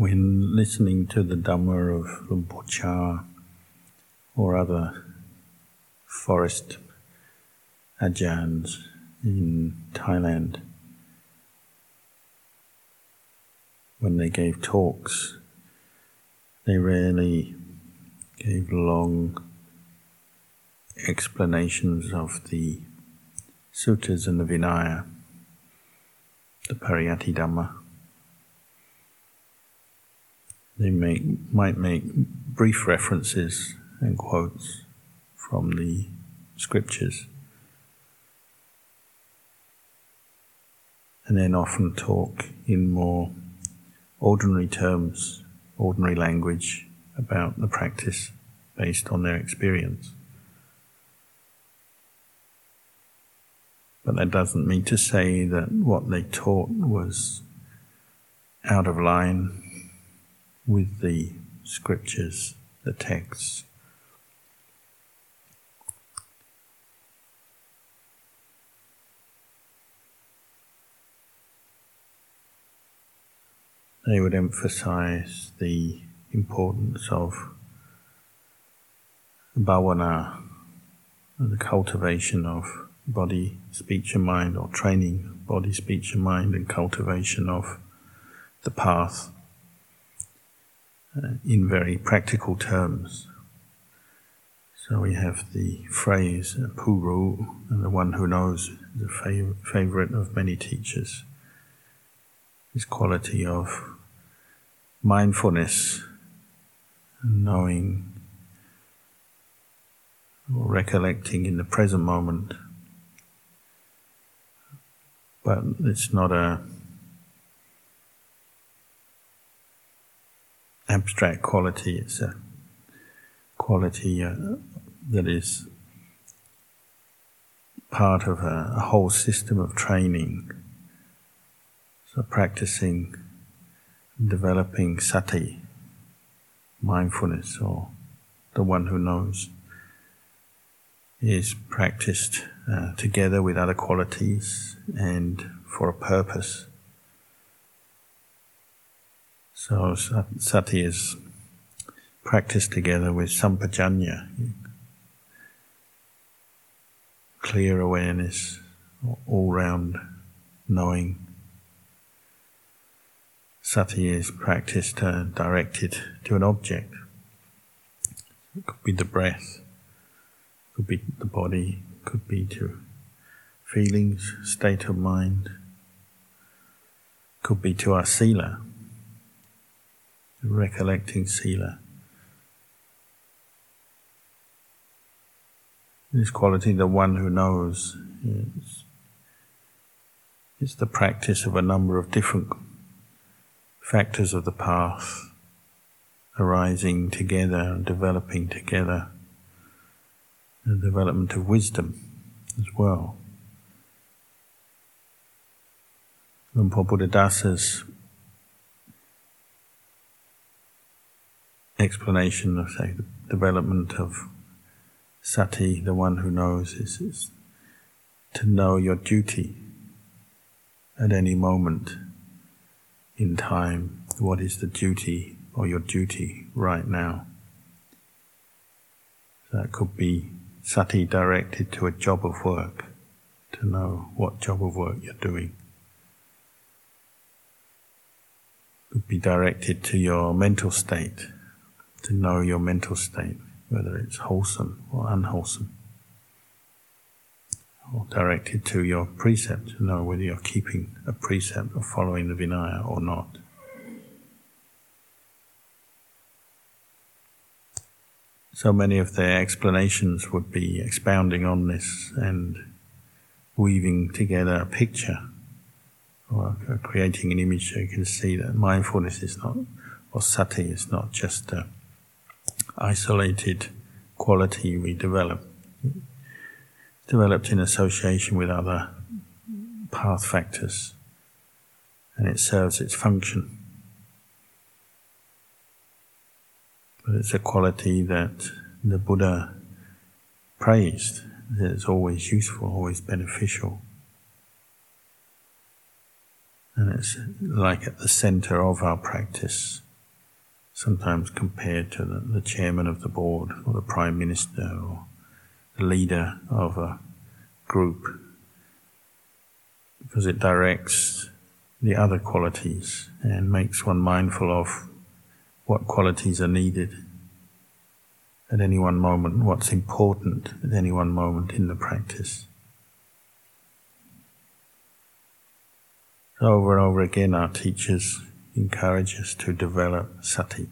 when listening to the Dhamma of Luang Por or other forest ajahns in Thailand, when they gave talks, they rarely gave long explanations of the sutras and the Vinaya, the Pariyatti Dhamma. They make, might make brief references and quotes from the scriptures, and then often talk in more ordinary terms, ordinary language about the practice based on their experience. But that doesn't mean to say that what they taught was out of line with the scriptures, the texts. They would emphasize the importance of bhavana, the cultivation of body, speech, and mind, or training body, speech, and mind, and cultivation of the path uh, in very practical terms. So we have the phrase uh, puru, and the one who knows a fav- favorite of many teachers. This quality of mindfulness, knowing or recollecting in the present moment. But it's not a abstract quality, it's a quality uh, that is part of a, a, whole system of training. So, practicing, developing sati, mindfulness, or the one who knows, is practiced uh, together with other qualities and for a purpose. So sati is practiced together with sampajanya, clear awareness, all round knowing. Sati is practiced uh, directed to an object. It could be the breath, could be the body, could be to feelings, state of mind, could be to our sila recollecting Sila. This quality, the one who knows, is, is the practice of a number of different factors of the path arising together and developing together. The development of wisdom as well. Luang Por Buddhadasa's explanation of, say, the development of sati, the one who knows, is, is to know your duty at any moment in time. What is the duty or your duty right now? That could be sati directed to a job of work, to know what job of work you're doing. Could be directed to your mental state to know your mental state, whether it's wholesome or unwholesome, or directed to your precept to know whether you're keeping a precept or following the Vinaya or not. So many of their explanations would be expounding on this and weaving together a picture or creating an image so you can see that mindfulness is not, or sati is not just a isolated quality we develop, developed in association with other path factors, and it serves its function. But it's a quality that the Buddha praised, it's always useful, always beneficial. And it's like at the center of our practice sometimes compared to the, the chairman of the board or the prime minister or the leader of a group because it directs the other qualities and makes one mindful of what qualities are needed at any one moment, what's important at any one moment in the practice. Over and over again, our teachers encourage us to develop sati,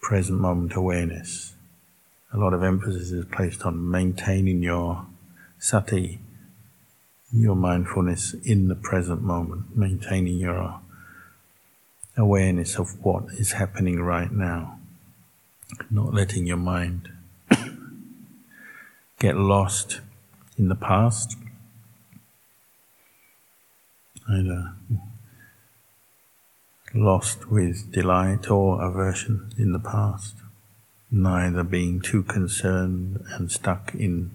present moment awareness. A lot of emphasis is placed on maintaining your sati, your mindfulness in the present moment, maintaining your awareness of what is happening right now, not letting your mind get lost in the past, either uh, lost with delight or aversion in the past, neither being too concerned and stuck in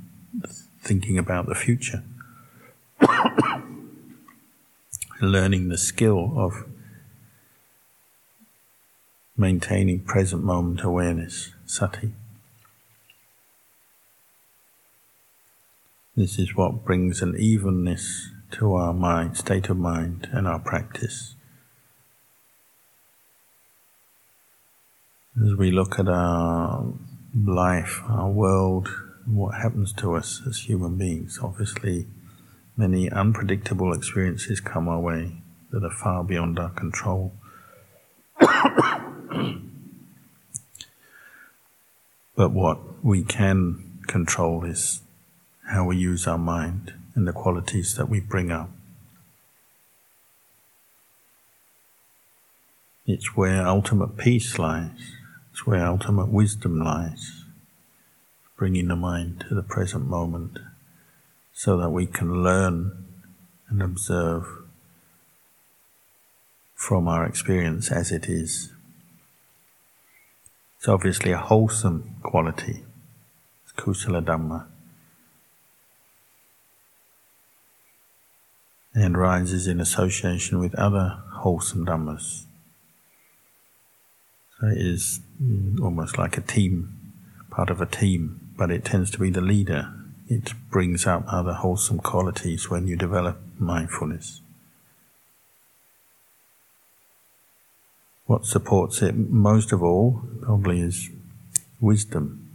thinking about the future. Learning the skill of maintaining present moment awareness, sati. This is what brings an evenness to our mind, state of mind, and our practice. As we look at our life, our world, what happens to us as human beings, obviously many unpredictable experiences come our way that are far beyond our control. but what we can control is how we use our mind and the qualities that we bring up. It's where ultimate peace lies, it's where ultimate wisdom lies, bringing the mind to the present moment so that we can learn and observe from our experience as it is. It's obviously a wholesome quality, it's kusala dhamma, and rises in association with other wholesome dhammas. So it is almost like a team, part of a team, but it tends to be the leader. It brings up other wholesome qualities when you develop mindfulness. What supports it most of all probably is wisdom.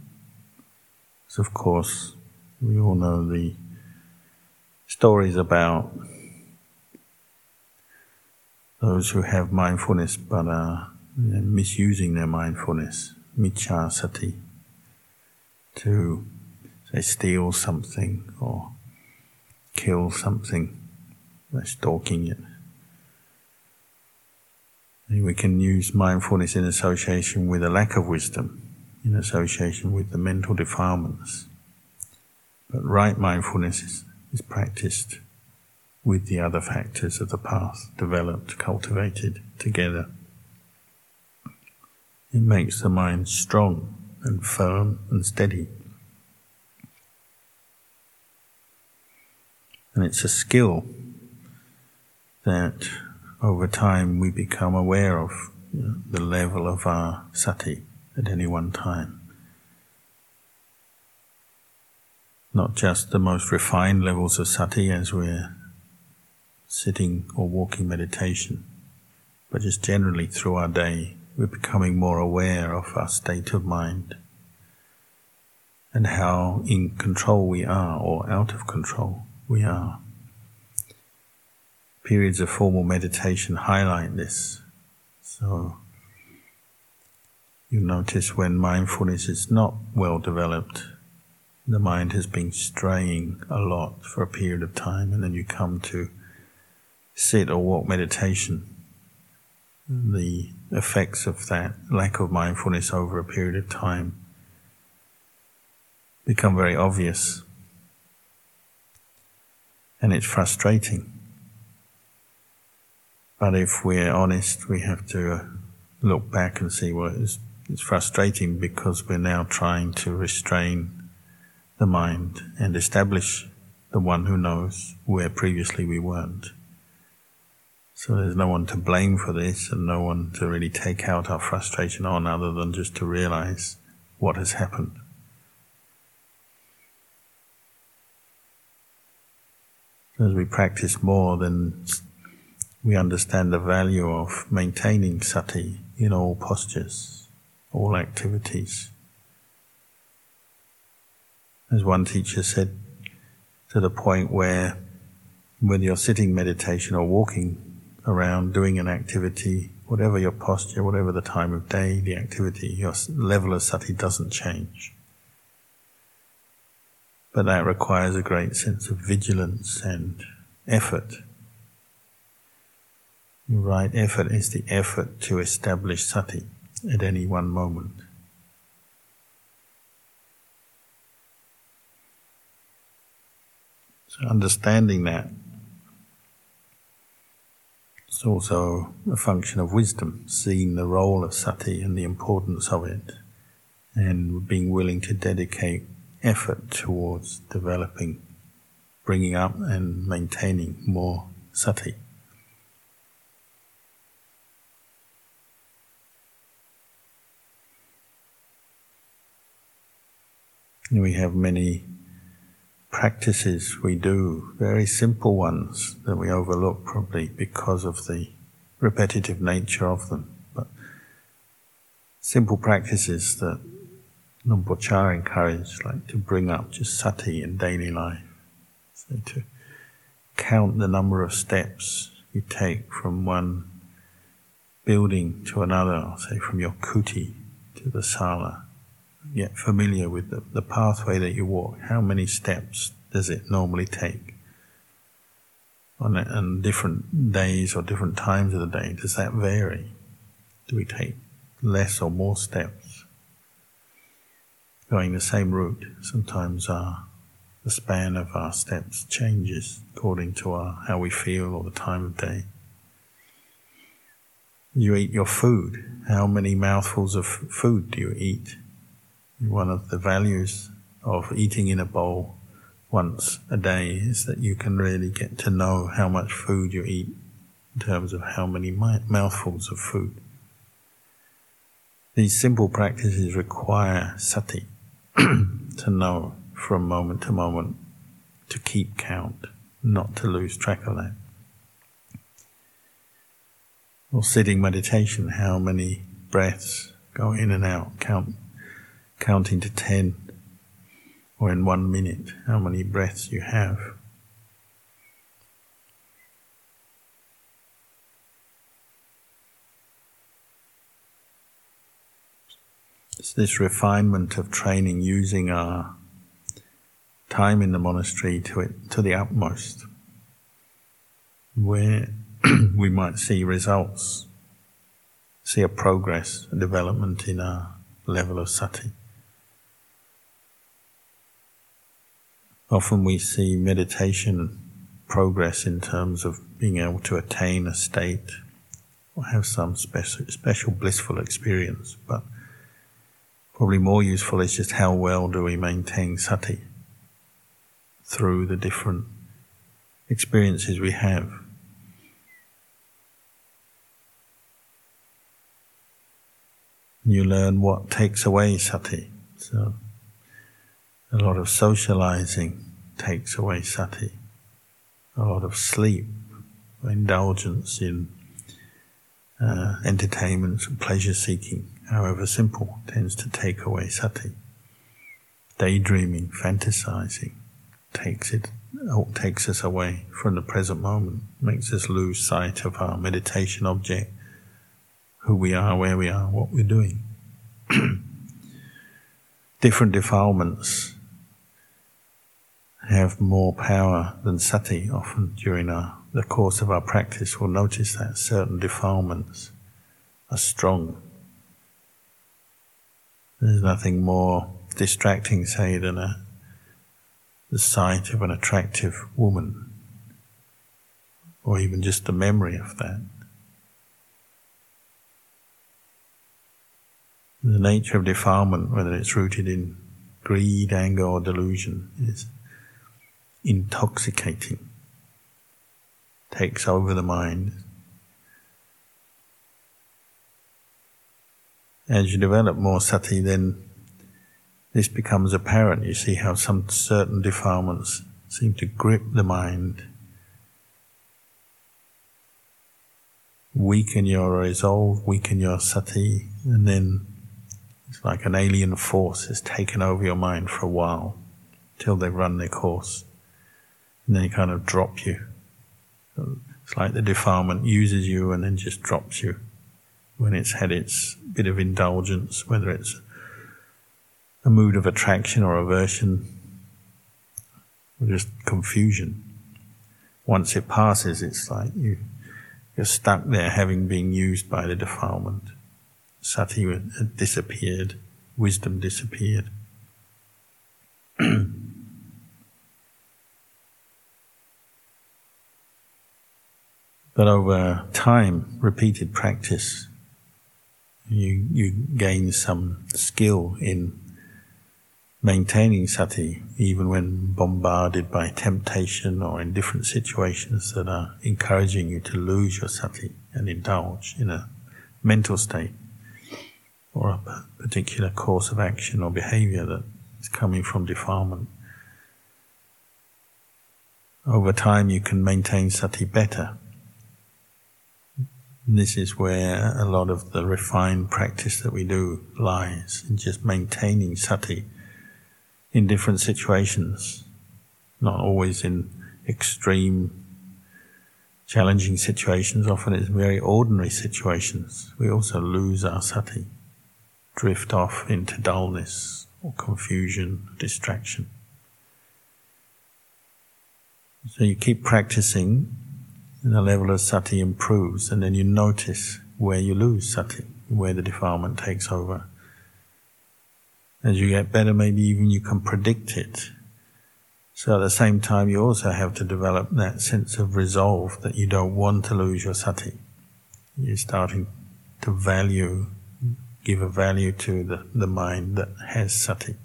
Of course, we all know the stories about those who have mindfulness but are misusing their mindfulness, miccha sati, to say steal something or kill something by stalking it. And we can use mindfulness in association with a lack of wisdom, in association with the mental defilements. But right mindfulness is, is practiced with the other factors of the path, developed, cultivated together. It makes the mind strong and firm and steady. And it's a skill that over time we become aware of you know, the level of our sati at any one time. Not just the most refined levels of sati as we're sitting or walking meditation, but just generally through our day we're becoming more aware of our state of mind and how in control we are or out of control we are. Periods of formal meditation highlight this. So, you notice when mindfulness is not well developed, the mind has been straying a lot for a period of time, and then you come to sit or walk meditation the effects of that lack of mindfulness over a period of time become very obvious. And it's frustrating. But if we're honest, we have to uh, look back and see it's, it's frustrating because we're now trying to restrain the mind and establish the one who knows where previously we weren't. So there's no one to blame for this and no one to really take out our frustration on other than just to realize what has happened. As we practice more, then we understand the value of maintaining sati in all postures, all activities. As one teacher said, to the point where whether you're sitting meditation or walking around doing an activity, whatever your posture, whatever the time of day, the activity, your level of sati doesn't change. But that requires a great sense of vigilance and effort. Right effort is the effort to establish sati at any one moment. So understanding that it's also a function of wisdom, seeing the role of sati and the importance of it, and being willing to dedicate effort towards developing, bringing up, and maintaining more sati. We have many practices we do, very simple ones that we overlook probably because of the repetitive nature of them. But simple practices that Por Chah encouraged, like to bring up just sati in daily life. So to count the number of steps you take from one building to another, say from your kuti to the sala get familiar with the, the pathway that you walk. How many steps does it normally take? On, on different days or different times of the day, does that vary? Do we take less or more steps? Going the same route, sometimes our, the span of our steps changes according to our, how we feel or the time of day. You eat your food. How many mouthfuls of food do you eat? One of the values of eating in a bowl once a day is that you can really get to know how much food you eat in terms of how many mouthfuls of food. These simple practices require sati to know from moment to moment, to keep count, not to lose track of that. Or sitting meditation, how many breaths go in and out, count counting to ten, or in one minute, how many breaths you have. It's this refinement of training using our time in the monastery to it to the utmost, where we might see results, see a progress, a development in our level of sati. Often we see meditation progress in terms of being able to attain a state or have some special, special blissful experience, but probably more useful is just how well do we maintain sati through the different experiences we have. You learn what takes away sati. So a lot of socializing takes away sati. A lot of sleep, indulgence in uh, entertainments and pleasure seeking, however simple, tends to take away sati. Daydreaming, fantasizing, takes it takes us away from the present moment, makes us lose sight of our meditation object, who we are, where we are, what we're doing. Different defilements have more power than sati. Often during our, the course of our practice, we'll notice that certain defilements are strong. There's nothing more distracting, say, than a, the sight of an attractive woman, or even just the memory of that. The nature of defilement, whether it's rooted in greed, anger, or delusion, is intoxicating, takes over the mind. As you develop more sati, then this becomes apparent. You see how some certain defilements seem to grip the mind, weaken your resolve, weaken your sati, and then it's like an alien force has taken over your mind for a while till they've run their course. And then it kind of drop you. It's like the defilement uses you and then just drops you when it's had its bit of indulgence, whether it's a mood of attraction or aversion, or just confusion. Once it passes, it's like you, you're stuck there having been used by the defilement. Sati had disappeared, wisdom disappeared. but over time, repeated practice, you, you gain some skill in maintaining sati even when bombarded by temptation or in different situations that are encouraging you to lose your sati and indulge in a mental state or a particular course of action or behavior that is coming from defilement. Over time, you can maintain sati better this is where a lot of the refined practice that we do lies in just maintaining sati in different situations, not always in extreme, challenging situations. Often it's very ordinary situations. We also lose our sati, drift off into dullness or confusion, distraction. So you keep practicing the level of sati improves, and then you notice where you lose sati, where the defilement takes over. As you get better, maybe even you can predict it. So at the same time, you also have to develop that sense of resolve that you don't want to lose your sati. You're starting to value, give a value to the, the mind that has sati.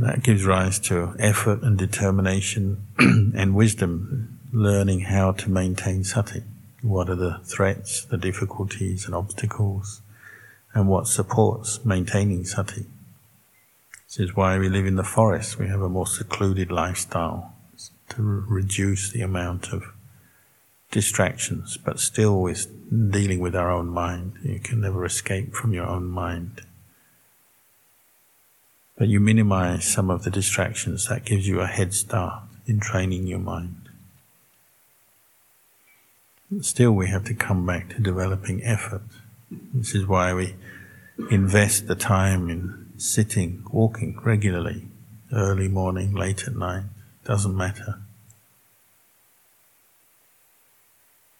That gives rise to effort and determination and wisdom, learning how to maintain sati. What are the threats, the difficulties and obstacles, and what supports maintaining sati. This is why we live in the forest. We have a more secluded lifestyle to reduce the amount of distractions, but still with dealing with our own mind. You can never escape from your own mind. But you minimize some of the distractions, that gives you a head start in training your mind. Still, we have to come back to developing effort. This is why we invest the time in sitting, walking regularly, early morning, late at night, doesn't matter.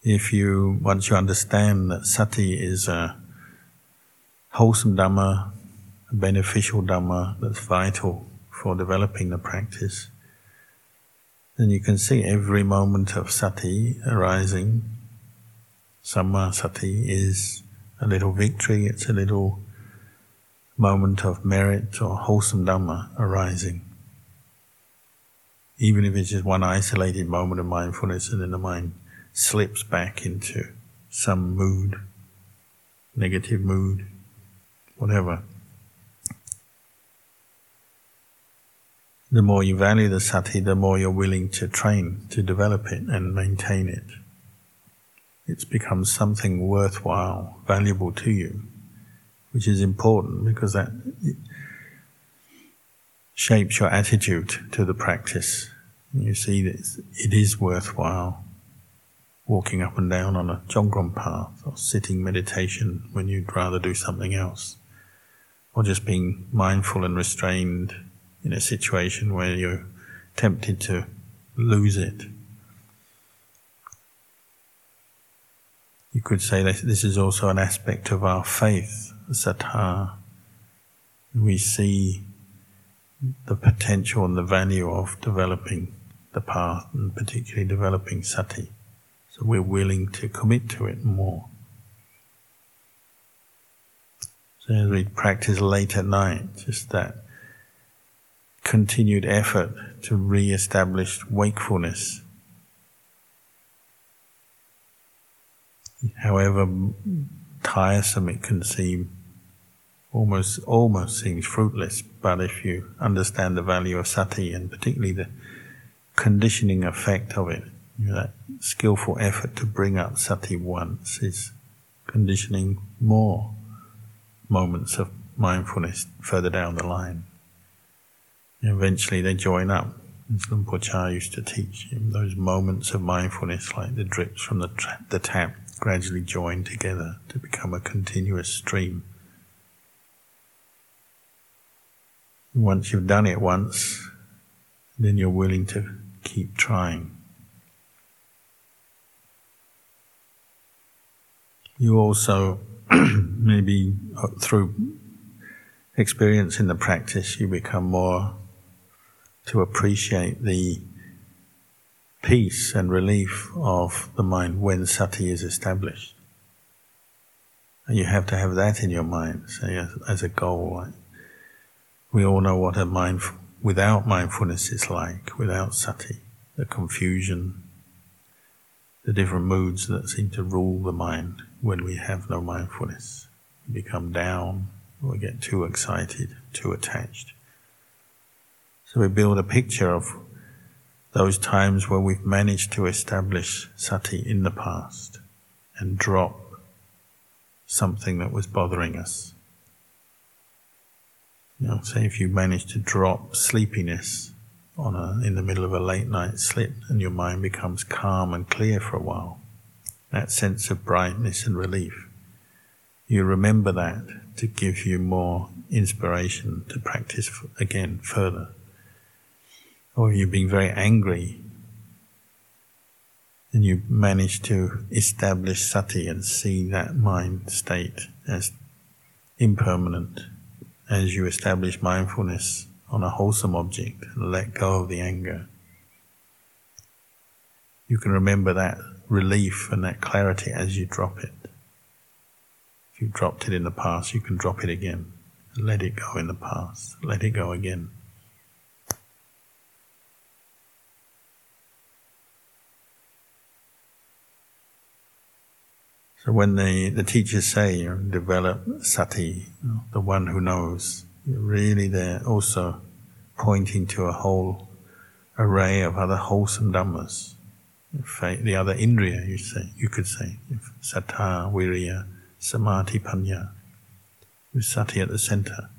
If you, once you understand that sati is a wholesome Dhamma, beneficial Dhamma that's vital for developing the practice, then you can see every moment of sati arising. Samma sati is a little victory, it's a little moment of merit or wholesome Dhamma arising. Even if it's just one isolated moment of mindfulness and then the mind slips back into some mood, negative mood, whatever. The more you value the sati, the more you're willing to train, to develop it and maintain it. It's become something worthwhile, valuable to you, which is important because that shapes your attitude to the practice. You see that it is worthwhile walking up and down on a Jongrom path or sitting meditation when you'd rather do something else, or just being mindful and restrained in a situation where you're tempted to lose it. You could say that this is also an aspect of our faith, saddha. We see the potential and the value of developing the path and particularly developing sati. So we're willing to commit to it more. So as we practice late at night, just that continued effort to re-establish wakefulness. however tiresome it can seem, almost almost seems fruitless. But if you understand the value of sati and particularly the conditioning effect of it, that skillful effort to bring up sati once is conditioning more moments of mindfulness further down the line. Eventually they join up. As Luang used to teach, him, those moments of mindfulness, like the drips from the, tra- the tap, gradually join together to become a continuous stream. Once you've done it once, then you're willing to keep trying. You also, maybe uh, through experience in the practice, you become more to appreciate the peace and relief of the mind when sati is established. And you have to have that in your mind, say, as, as a goal. We all know what a mind without mindfulness is like, without sati, the confusion, the different moods that seem to rule the mind when we have no mindfulness. We become down, we get too excited, too attached. So we build a picture of those times where we've managed to establish sati in the past and drop something that was bothering us. You know, say if you manage to drop sleepiness on a, in the middle of a late night slip and your mind becomes calm and clear for a while, that sense of brightness and relief, you remember that to give you more inspiration to practice again further. Or you've been very angry and you manage to establish sati and see that mind state as impermanent as you establish mindfulness on a wholesome object and let go of the anger. You can remember that relief and that clarity as you drop it. If you dropped it in the past, you can drop it again. Let it go in the past. Let it go again. So when the, the teachers say, you know, develop sati, the one who knows, really they're also pointing to a whole array of other wholesome dhammas. The other indriya, you say, you could say, saddha, viriya, samadhi, panya, with sati at the center.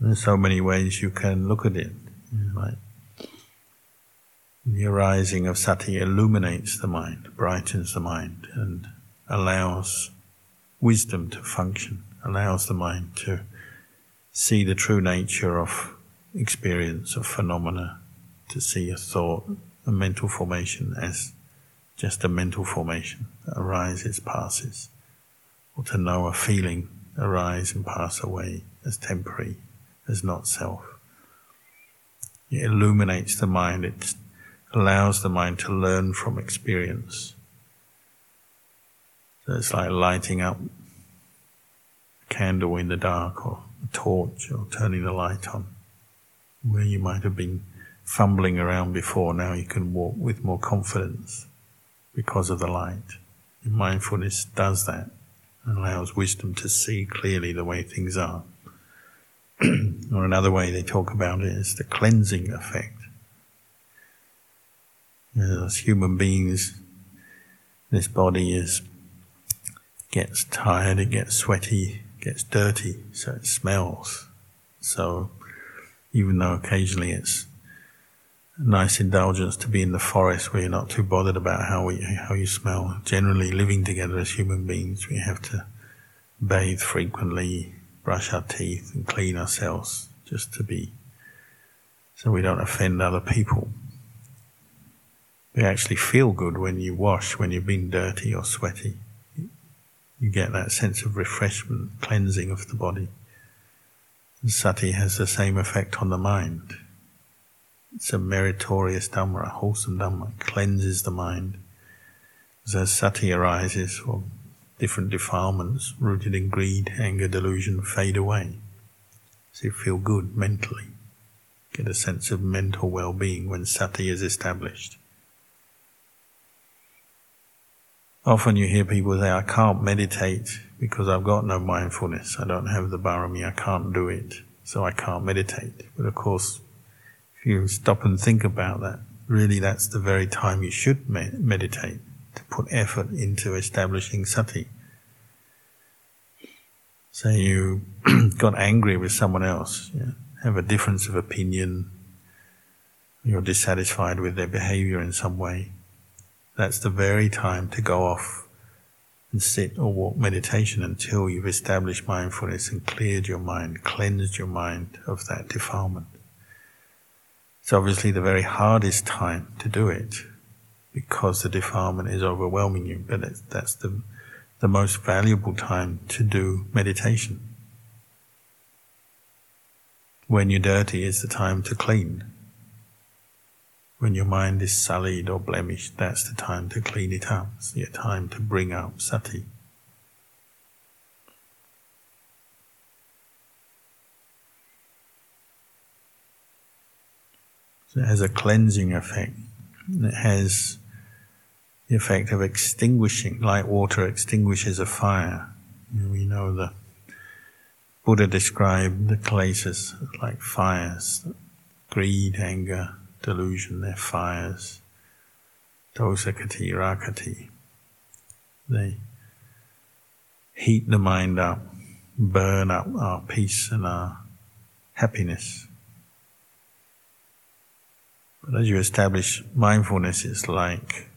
There's so many ways you can look at it. Like the arising of sati illuminates the mind, brightens the mind, and allows wisdom to function, allows the mind to see the true nature of experience, of phenomena, to see a thought, a mental formation as just a mental formation that arises, passes, or to know a feeling arise and pass away as temporary, as not self. It illuminates the mind, it allows the mind to learn from experience. So it's like lighting up a candle in the dark or a torch or turning the light on. Where you might have been fumbling around before, now you can walk with more confidence because of the light. And mindfulness does that and allows wisdom to see clearly the way things are. or another way they talk about it is the cleansing effect as human beings, this body is gets tired, it gets sweaty, gets dirty, so it smells. So even though occasionally it's a nice indulgence to be in the forest where you're not too bothered about how we how you smell. Generally, living together as human beings, we have to bathe frequently, brush our teeth, and clean ourselves just to be so we don't offend other people. You actually feel good when you wash, when you've been dirty or sweaty. You get that sense of refreshment, cleansing of the body. And sati has the same effect on the mind. It's a meritorious dhamma, a wholesome dhamma, cleanses the mind. As sati arises, or different defilements rooted in greed, anger, delusion fade away. So you feel good mentally. Get a sense of mental well-being when sati is established. Often you hear people say, I can't meditate because I've got no mindfulness. I don't have the barami. I can't do it. So I can't meditate. But of course, if you stop and think about that, really that's the very time you should meditate, to put effort into establishing sati. Say you got angry with someone else, yeah, have a difference of opinion, you're dissatisfied with their behavior in some way, that's the very time to go off and sit or walk meditation until you've established mindfulness and cleared your mind, cleansed your mind of that defilement. It's obviously the very hardest time to do it because the defilement is overwhelming you, but that's the, the most valuable time to do meditation. When you're dirty is the time to clean. When your mind is sullied or blemished, that's the time to clean it up. It's the time to bring up sati. So it has a cleansing effect. It has the effect of extinguishing, like water extinguishes a fire. We know the Buddha described the kilesas like fires, greed, anger, delusion, they're fires. Dosakati, rakati. They heat the mind up, burn up our peace and our happiness. But as you establish mindfulness, it's like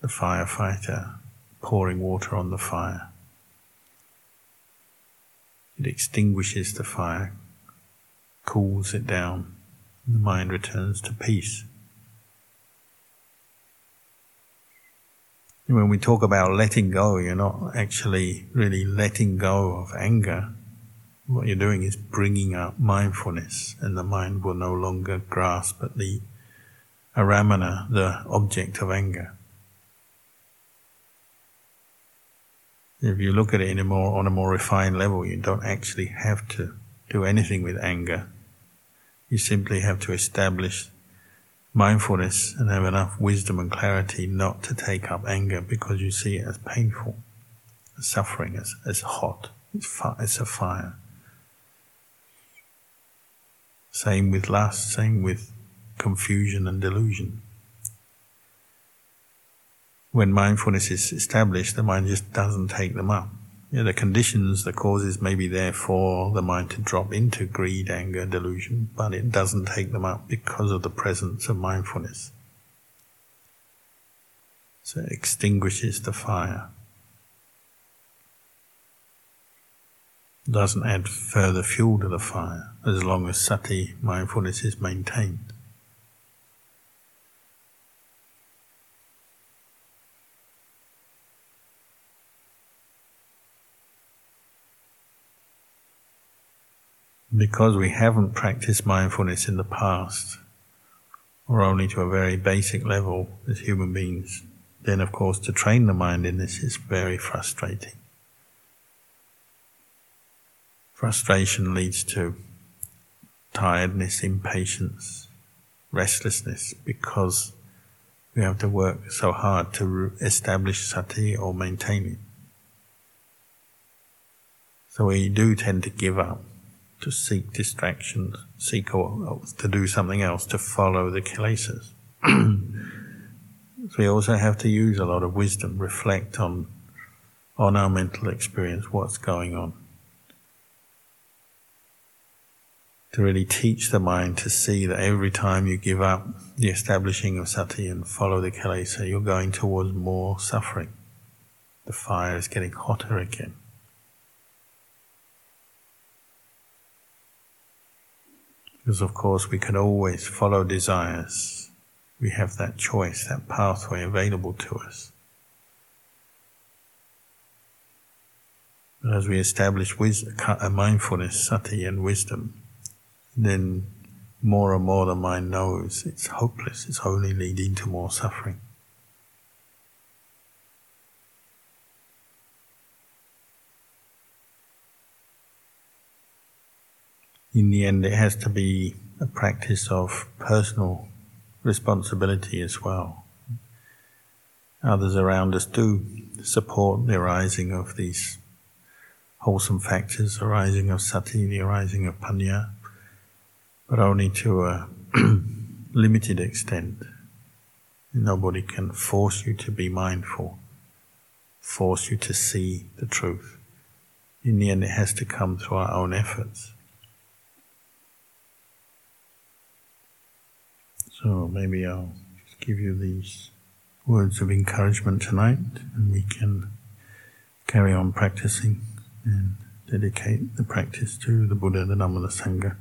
the firefighter pouring water on the fire. It extinguishes the fire, cools it down, the mind returns to peace. when we talk about letting go, you're not actually really letting go of anger. What you're doing is bringing up mindfulness, and the mind will no longer grasp at the aramana, the object of anger. If you look at it in a more, on a more refined level, you don't actually have to do anything with anger. You simply have to establish mindfulness and have enough wisdom and clarity not to take up anger because you see it as painful, as suffering, as, as hot. It's, fi- it's a fire. Same with lust, same with confusion and delusion. When mindfulness is established, the mind just doesn't take them up. The conditions, the causes may be there for the mind to drop into greed, anger, delusion, but it doesn't take them up because of the presence of mindfulness. So it extinguishes the fire. Doesn't add further fuel to the fire as long as sati, mindfulness, is maintained. Because we haven't practiced mindfulness in the past, or only to a very basic level as human beings, then of course to train the mind in this is very frustrating. Frustration leads to tiredness, impatience, restlessness, because we have to work so hard to establish sati or maintain it. So we do tend to give up to seek distractions, seek or, to do something else, to follow the kilesas. so we also have to use a lot of wisdom, reflect on on our mental experience, what's going on. To really teach the mind to see that every time you give up the establishing of sati and follow the kilesa, you're going towards more suffering. The fire is getting hotter again. Because, of course, we can always follow desires. We have that choice, that pathway available to us. But as we establish wisdom, mindfulness, sati, and wisdom, then more and more the mind knows it's hopeless, it's only leading to more suffering. In the end, it has to be a practice of personal responsibility as well. others around us do support the arising of these wholesome factors, the arising of sati, the arising of panya, but only to a limited extent. Nobody can force you to be mindful, force you to see the truth. In the end, it has to come through our own efforts. So maybe I'll just give you these words of encouragement tonight, and we can carry on practicing and dedicate the practice to the Buddha, the Dhamma, the Sangha.